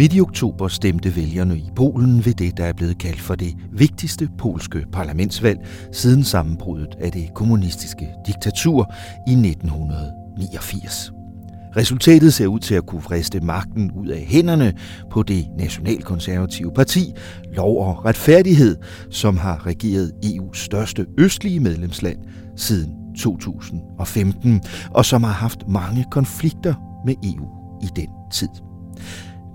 Midt i oktober stemte vælgerne i Polen ved det, der er blevet kaldt for det vigtigste polske parlamentsvalg siden sammenbruddet af det kommunistiske diktatur i 1989. Resultatet ser ud til at kunne friste magten ud af hænderne på det nationalkonservative parti Lov og Retfærdighed, som har regeret EU's største østlige medlemsland siden 2015, og som har haft mange konflikter med EU i den tid.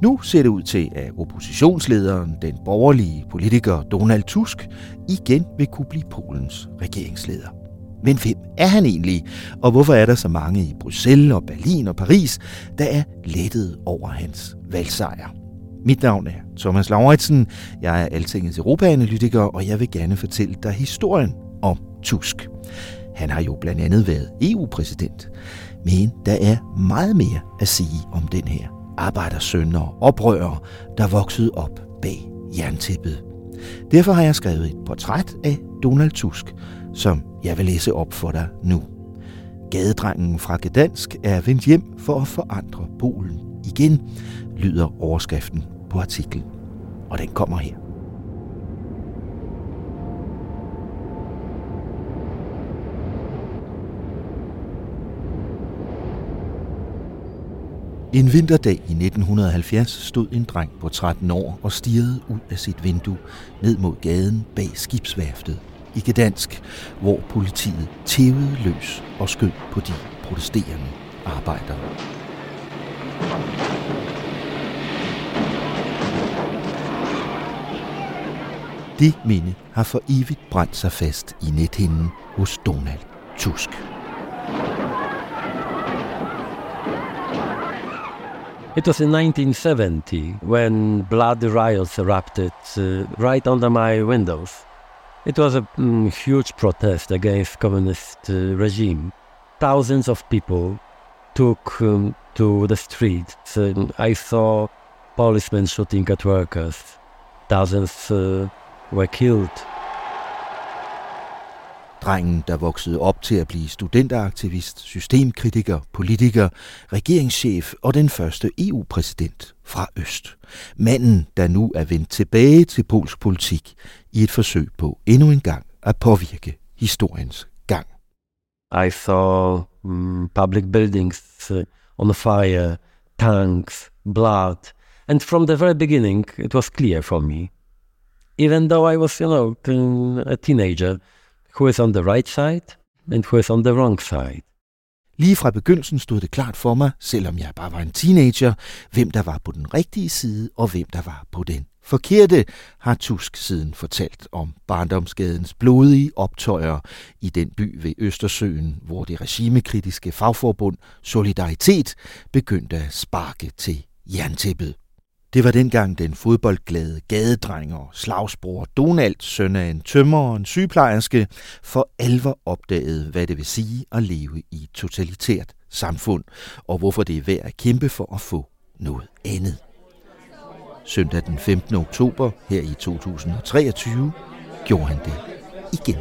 Nu ser det ud til, at oppositionslederen, den borgerlige politiker Donald Tusk, igen vil kunne blive Polens regeringsleder. Men hvem er han egentlig, og hvorfor er der så mange i Bruxelles og Berlin og Paris, der er lettet over hans valgsejr? Mit navn er Thomas Lauritsen, jeg er Altingets Europaanalytiker, og jeg vil gerne fortælle dig historien om Tusk. Han har jo blandt andet været EU-præsident, men der er meget mere at sige om den her arbejdersøn og oprører, der voksede op bag jerntæppet. Derfor har jeg skrevet et portræt af Donald Tusk, som jeg vil læse op for dig nu. Gadedrengen fra Gdansk er vendt hjem for at forandre Polen igen, lyder overskriften på artiklen. Og den kommer her. En vinterdag i 1970 stod en dreng på 13 år og stirrede ud af sit vindue ned mod gaden bag skibsværftet i Gdansk, hvor politiet tævede løs og skød på de protesterende arbejdere. Det minde har for evigt brændt sig fast i nethinden hos Donald Tusk. It was in 1970 when blood riots erupted uh, right under my windows. It was a mm, huge protest against communist uh, regime. Thousands of people took um, to the streets. Um, I saw policemen shooting at workers. Thousands uh, were killed. Drengen, der voksede op til at blive studenteraktivist, systemkritiker, politiker, regeringschef og den første EU-præsident fra Øst. Manden, der nu er vendt tilbage til polsk politik i et forsøg på endnu en gang at påvirke historiens gang. I saw um, public buildings uh, on fire, tanks, blood, and from the very beginning it was clear for me. Even though I was, you know, a teenager, who is on the right side and who is on the wrong side. Lige fra begyndelsen stod det klart for mig, selvom jeg bare var en teenager, hvem der var på den rigtige side og hvem der var på den forkerte, har Tusk siden fortalt om barndomsgadens blodige optøjer i den by ved Østersøen, hvor det regimekritiske fagforbund Solidaritet begyndte at sparke til jerntæppet. Det var dengang den fodboldglade gadedreng og slagsbror Donald, søn af en tømmer og en sygeplejerske, for alvor opdagede, hvad det vil sige at leve i et totalitært samfund, og hvorfor det er værd at kæmpe for at få noget andet. Søndag den 15. oktober her i 2023 gjorde han det igen.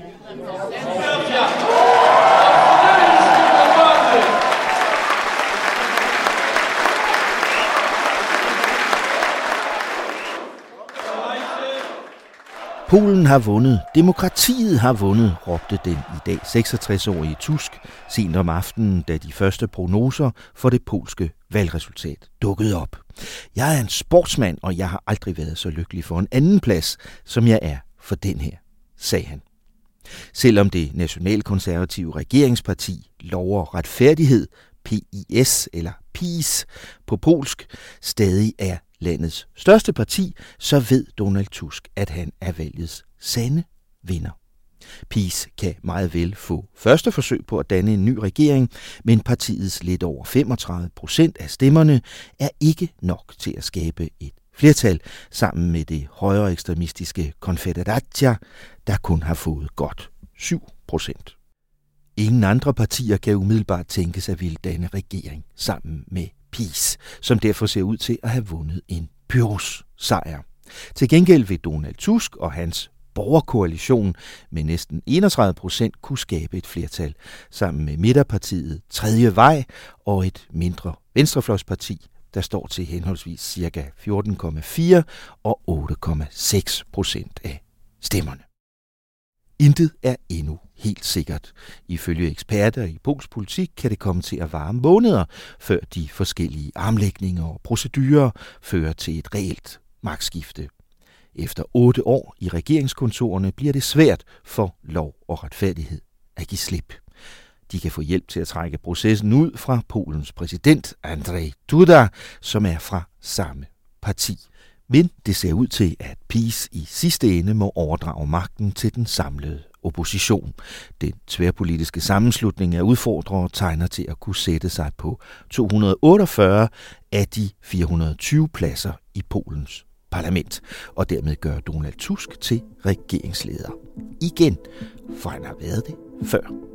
Polen har vundet, demokratiet har vundet, råbte den i dag 66-årige Tusk sent om aftenen, da de første prognoser for det polske valgresultat dukkede op. Jeg er en sportsmand, og jeg har aldrig været så lykkelig for en anden plads, som jeg er for den her, sagde han. Selvom det nationalkonservative regeringsparti lover Retfærdighed, PIS eller PIS på polsk, stadig er landets største parti, så ved Donald Tusk, at han er valgets sande vinder. PiS kan meget vel få første forsøg på at danne en ny regering, men partiets lidt over 35 procent af stemmerne er ikke nok til at skabe et flertal sammen med det højere ekstremistiske Confederatia, der kun har fået godt 7 procent. Ingen andre partier kan umiddelbart tænkes at ville danne regering sammen med Peace, som derfor ser ud til at have vundet en Pyrrhus sejr. Til gengæld vil Donald Tusk og hans borgerkoalition med næsten 31 procent kunne skabe et flertal sammen med midterpartiet Tredje Vej og et mindre venstrefløjsparti, der står til henholdsvis ca. 14,4 og 8,6 procent af stemmerne. Intet er endnu helt sikkert. Ifølge eksperter i polsk politik kan det komme til at vare måneder, før de forskellige armlægninger og procedurer fører til et reelt magtskifte. Efter otte år i regeringskontorerne bliver det svært for lov og retfærdighed at give slip. De kan få hjælp til at trække processen ud fra Polens præsident Andrzej Duda, som er fra samme parti. Men det ser ud til, at PiS i sidste ende må overdrage magten til den samlede opposition. Den tværpolitiske sammenslutning af udfordrere tegner til at kunne sætte sig på 248 af de 420 pladser i Polens parlament, og dermed gøre Donald Tusk til regeringsleder. Igen, for han har været det før.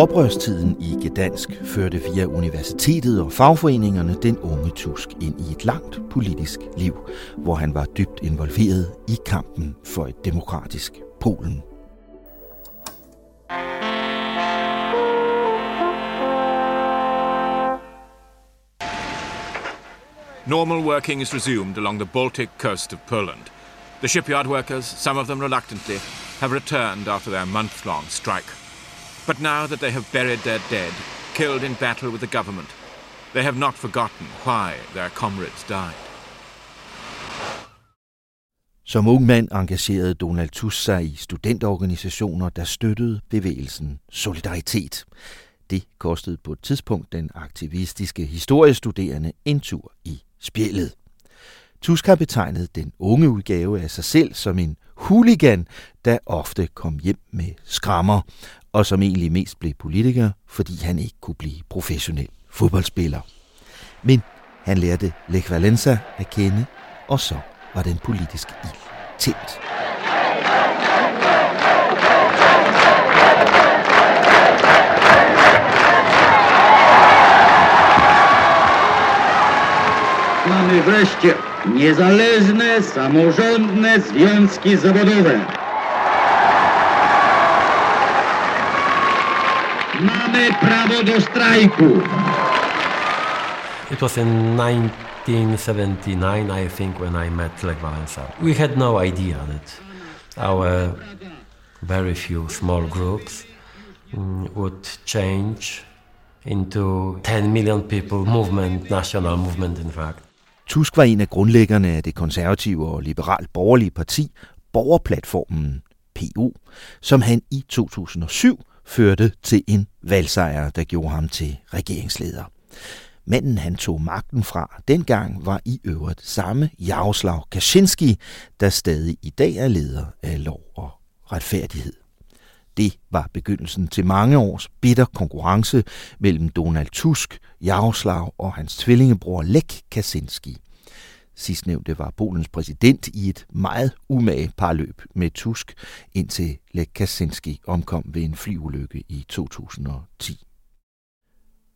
Oprørstiden i Gdansk førte via universitetet og fagforeningerne den unge Tusk ind i et langt politisk liv, hvor han var dybt involveret i kampen for et demokratisk Polen. Normal working is resumed along the Baltic coast of Poland. The shipyard workers, some of them reluctantly, have returned after their month long strike. But now that they have buried their dead, killed in battle with the government, they have not forgotten why their comrades died. Som ung mand engagerede Donald Tusk sig i studentorganisationer, der støttede bevægelsen Solidaritet. Det kostede på et tidspunkt den aktivistiske historiestuderende en tur i spjældet. Tusk har betegnet den unge udgave af sig selv som en hooligan, der ofte kom hjem med skrammer, og som egentlig mest blev politiker, fordi han ikke kunne blive professionel fodboldspiller. Men han lærte Lech Valenza at kende, og så var den politiske ild tændt. Mamy wreszcie niezależne, samorządne związki zawodowe. Mamy prawo do strajku. It was in 1979, I think, when I met Lech Walesa. We had no idea that our very few small groups mm, would change into 10 million people movement, national movement in fact. Tusk var en af grundlæggerne af det konservative og liberalt borgerlige parti, Borgerplatformen PO, som han i 2007 førte til en valgsejr, der gjorde ham til regeringsleder. Manden han tog magten fra dengang var i øvrigt samme Jaroslav Kaczynski, der stadig i dag er leder af lov og retfærdighed. Det var begyndelsen til mange års bitter konkurrence mellem Donald Tusk, Jaroslav og hans tvillingebror Lech Kaczynski. Sidstnævnte var Polens præsident i et meget umage parløb med Tusk, indtil Lech Kaczynski omkom ved en flyulykke i 2010.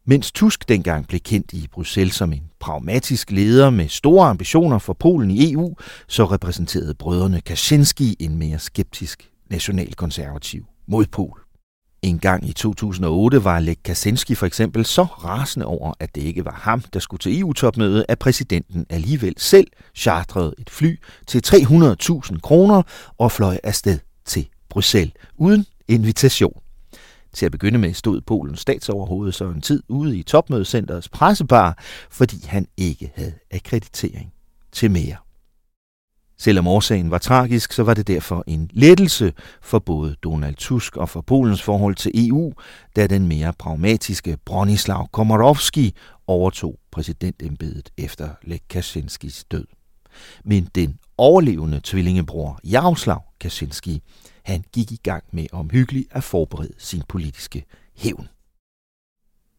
Mens Tusk dengang blev kendt i Bruxelles som en pragmatisk leder med store ambitioner for Polen i EU, så repræsenterede brødrene Kaczynski en mere skeptisk nationalkonservativ modpol. En gang i 2008 var Lech Kaczynski for eksempel så rasende over, at det ikke var ham, der skulle til EU-topmødet, at præsidenten alligevel selv chartrede et fly til 300.000 kroner og fløj afsted til Bruxelles uden invitation. Til at begynde med stod Polens statsoverhoved så en tid ude i topmødecenterets pressebar, fordi han ikke havde akkreditering til mere. Selvom årsagen var tragisk, så var det derfor en lettelse for både Donald Tusk og for Polens forhold til EU, da den mere pragmatiske Bronislav Komorowski overtog præsidentembedet efter Lech Kaczynskis død. Men den overlevende tvillingebror Jaroslav Kaczynski, han gik i gang med omhyggeligt at forberede sin politiske hævn.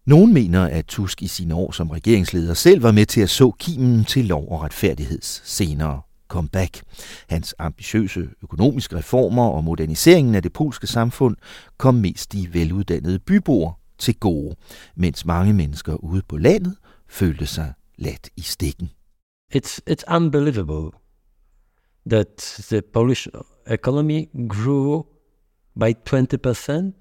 Nogen mener, at Tusk i sine år som regeringsleder selv var med til at så kimen til lov og retfærdigheds senere comeback. Hans ambitiøse økonomiske reformer og moderniseringen af det polske samfund kom mest de veluddannede byboer til gode, mens mange mennesker ude på landet følte sig ladt i stikken. It's, it's unbelievable that the Polish economy grew by 20%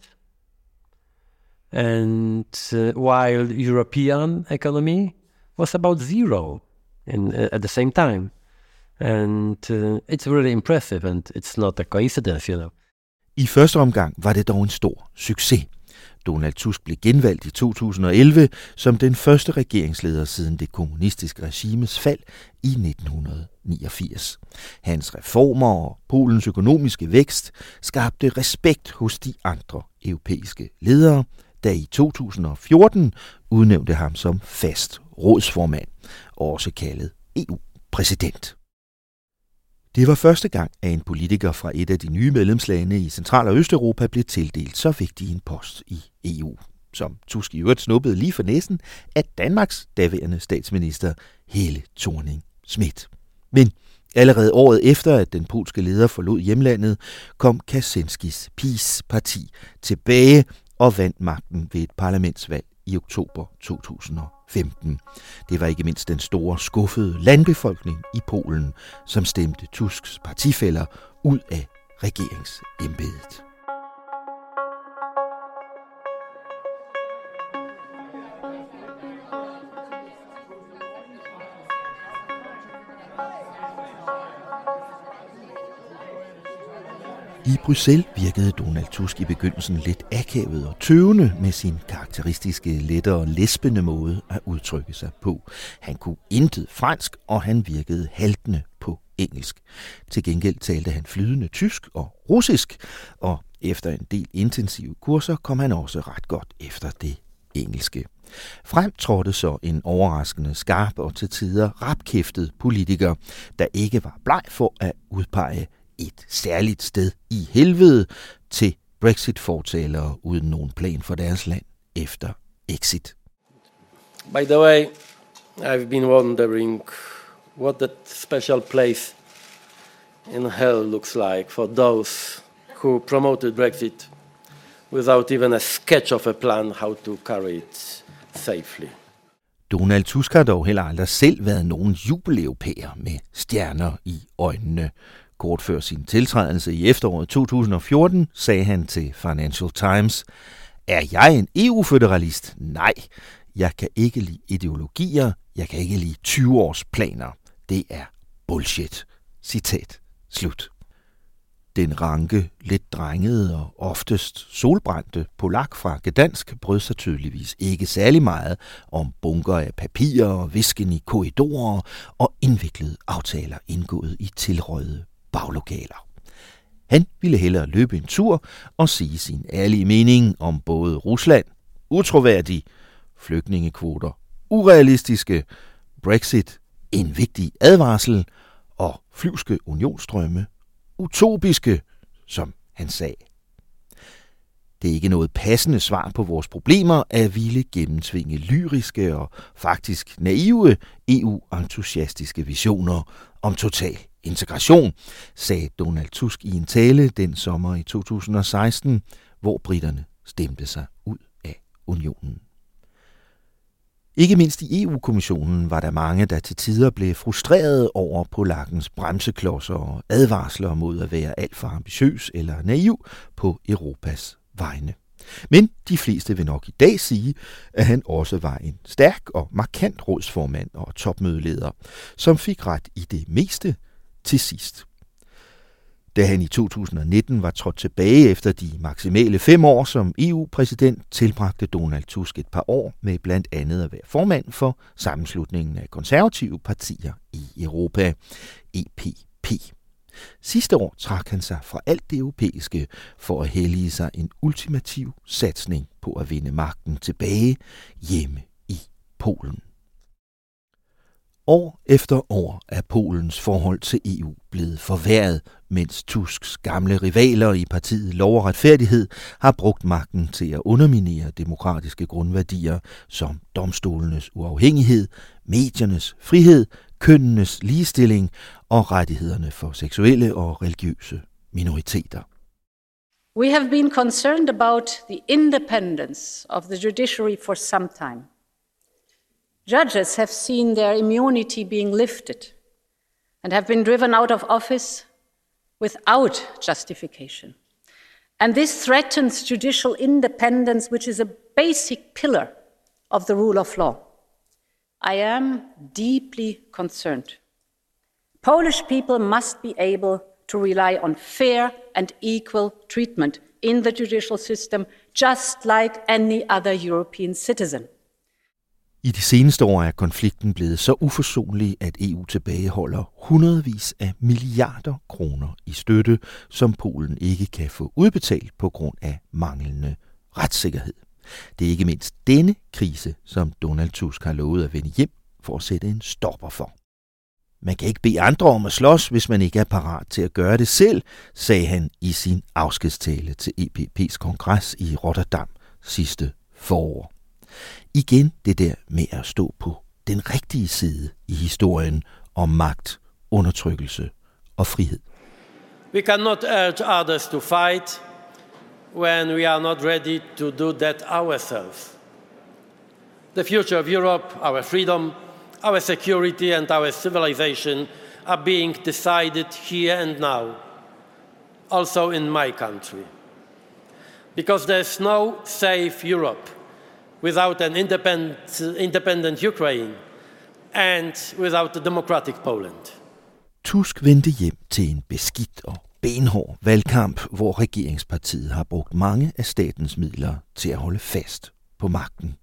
and uh, while European economy was about zero in, uh, at the same time. And uh, it's really impressive, and it's not a coincidence, you know. I første omgang var det dog en stor succes. Donald Tusk blev genvalgt i 2011 som den første regeringsleder siden det kommunistiske regimes fald i 1989. Hans reformer og Polens økonomiske vækst skabte respekt hos de andre europæiske ledere, der i 2014 udnævnte ham som fast rådsformand, også kaldet EU-præsident. Det var første gang, at en politiker fra et af de nye medlemslande i Central- og Østeuropa blev tildelt så vigtig en post i EU, som Tusk i øvrigt snuppede lige for næsen af Danmarks daværende statsminister Hele thorning Schmidt. Men allerede året efter, at den polske leder forlod hjemlandet, kom Kaczynskis PiS-parti tilbage og vandt magten ved et parlamentsvalg i oktober 2015. Det var ikke mindst den store skuffede landbefolkning i Polen, som stemte Tusks partifælder ud af regeringsembedet. Bruxelles virkede Donald Tusk i begyndelsen lidt akavet og tøvende med sin karakteristiske, lettere og lesbende måde at udtrykke sig på. Han kunne intet fransk, og han virkede haltende på engelsk. Til gengæld talte han flydende tysk og russisk, og efter en del intensive kurser kom han også ret godt efter det engelske. Frem trådte så en overraskende skarp og til tider rapkæftet politiker, der ikke var bleg for at udpege et særligt sted i helvede til Brexit-fortalere uden nogen plan for deres land efter exit. By the way, I've been wondering what that special place in hell looks like for those who promoted Brexit without even a sketch of a plan how to carry it safely. Donald Tusk har dog heller aldrig selv været nogen jubeleuropæer med stjerner i øjnene. Kort før sin tiltrædelse i efteråret 2014 sagde han til Financial Times, er jeg en EU-føderalist? Nej, jeg kan ikke lide ideologier, jeg kan ikke lide 20 års planer. Det er bullshit. Citat. Slut. Den ranke, lidt drengede og oftest solbrændte polak fra Gdansk brød sig tydeligvis ikke særlig meget om bunker af papirer og visken i korridorer og indviklede aftaler indgået i tilrøde baglokaler. Han ville hellere løbe en tur og sige sin ærlige mening om både Rusland, utroværdig, flygtningekvoter, urealistiske, Brexit, en vigtig advarsel og flyvske unionsstrømme, utopiske, som han sagde. Det er ikke noget passende svar på vores problemer at ville gennemtvinge lyriske og faktisk naive EU-entusiastiske visioner om total integration, sagde Donald Tusk i en tale den sommer i 2016, hvor britterne stemte sig ud af unionen. Ikke mindst i EU-kommissionen var der mange, der til tider blev frustreret over polakkens bremseklodser og advarsler mod at være alt for ambitiøs eller naiv på Europas vegne. Men de fleste vil nok i dag sige, at han også var en stærk og markant rådsformand og topmødeleder, som fik ret i det meste til sidst. Da han i 2019 var trådt tilbage efter de maksimale fem år som EU-præsident, tilbragte Donald Tusk et par år med blandt andet at være formand for sammenslutningen af konservative partier i Europa, EPP Sidste år trak han sig fra alt det europæiske for at hellige sig en ultimativ satsning på at vinde magten tilbage hjemme i Polen. År efter år er Polens forhold til EU blevet forværret, mens Tusks gamle rivaler i partiet Lov og Retfærdighed har brugt magten til at underminere demokratiske grundværdier som domstolenes uafhængighed, mediernes frihed, kønnenes ligestilling og rettighederne for seksuelle og religiøse minoriteter. We have been concerned about the independence of the judiciary for some time. Judges have seen their immunity being lifted and have been driven out of office without justification. And this threatens judicial independence, which is a basic pillar of the rule of law. I am deeply concerned. Polish people must be able to rely on fair and equal treatment in the judicial system, just like any other European citizen. I de seneste år er konflikten blevet så uforsonlig, at EU tilbageholder hundredvis af milliarder kroner i støtte, som Polen ikke kan få udbetalt på grund af manglende retssikkerhed. Det er ikke mindst denne krise, som Donald Tusk har lovet at vende hjem for at sætte en stopper for. Man kan ikke bede andre om at slås, hvis man ikke er parat til at gøre det selv, sagde han i sin afskedstale til EPP's kongres i Rotterdam sidste forår. Igen det der med at stå på den rigtige side i historien om magt, undertrykkelse og frihed. We cannot urge others to fight when we are not ready to do that ourselves. The future of Europe, our freedom, our security, and our civilization are being decided here and now, also in my country. Because there's no safe Europe without an independent, independent Ukraine and without a democratic Poland. Tusk vendte hjem til en beskidt og benhård valgkamp, hvor regeringspartiet har brugt mange af statens midler til at holde fast på magten.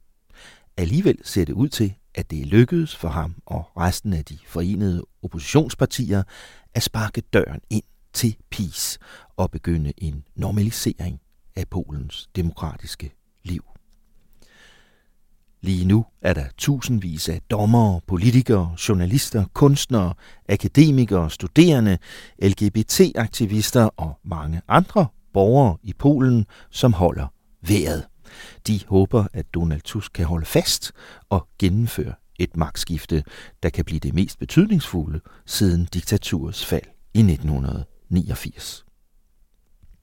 Alligevel ser det ud til, at det er lykkedes for ham og resten af de forenede oppositionspartier at sparke døren ind til peace og begynde en normalisering af Polens demokratiske liv. Lige nu er der tusindvis af dommere, politikere, journalister, kunstnere, akademikere, studerende, LGBT-aktivister og mange andre borgere i Polen, som holder vejret. De håber, at Donald Tusk kan holde fast og gennemføre et magtskifte, der kan blive det mest betydningsfulde siden diktaturets fald i 1989.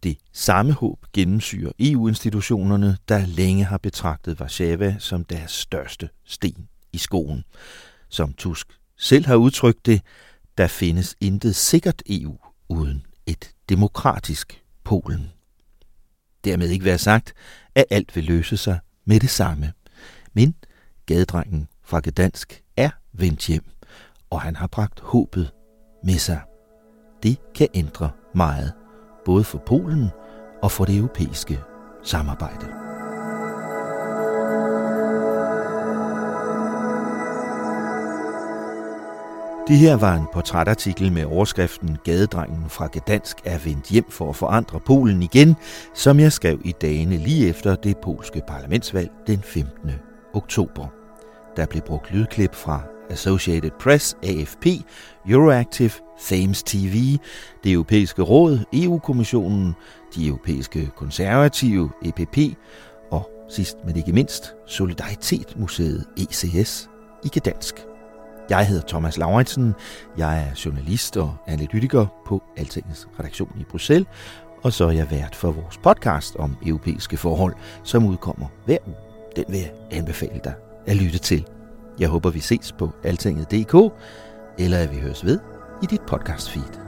Det samme håb gennemsyrer EU-institutionerne, der længe har betragtet Warszawa som deres største sten i skoen. Som Tusk selv har udtrykt det, der findes intet sikkert EU uden et demokratisk Polen. Dermed ikke være sagt, at alt vil løse sig med det samme. Men gadedrengen fra Gdansk er vendt hjem, og han har bragt håbet med sig. Det kan ændre meget, både for Polen og for det europæiske samarbejde. Det her var en portrætartikel med overskriften Gadedrengen fra Gdansk er vendt hjem for at forandre Polen igen, som jeg skrev i dagene lige efter det polske parlamentsvalg den 15. oktober. Der blev brugt lydklip fra Associated Press, AFP, Euroactive, Thames TV, det europæiske råd, EU-kommissionen, de europæiske konservative, EPP og sidst men ikke mindst Solidaritetmuseet ECS i Gdansk. Jeg hedder Thomas Lauritsen, jeg er journalist og analytiker på Altingets redaktion i Bruxelles, og så er jeg vært for vores podcast om europæiske forhold, som udkommer hver uge. Den vil jeg anbefale dig at lytte til. Jeg håber, vi ses på altinget.dk, eller at vi høres ved i dit podcast feed.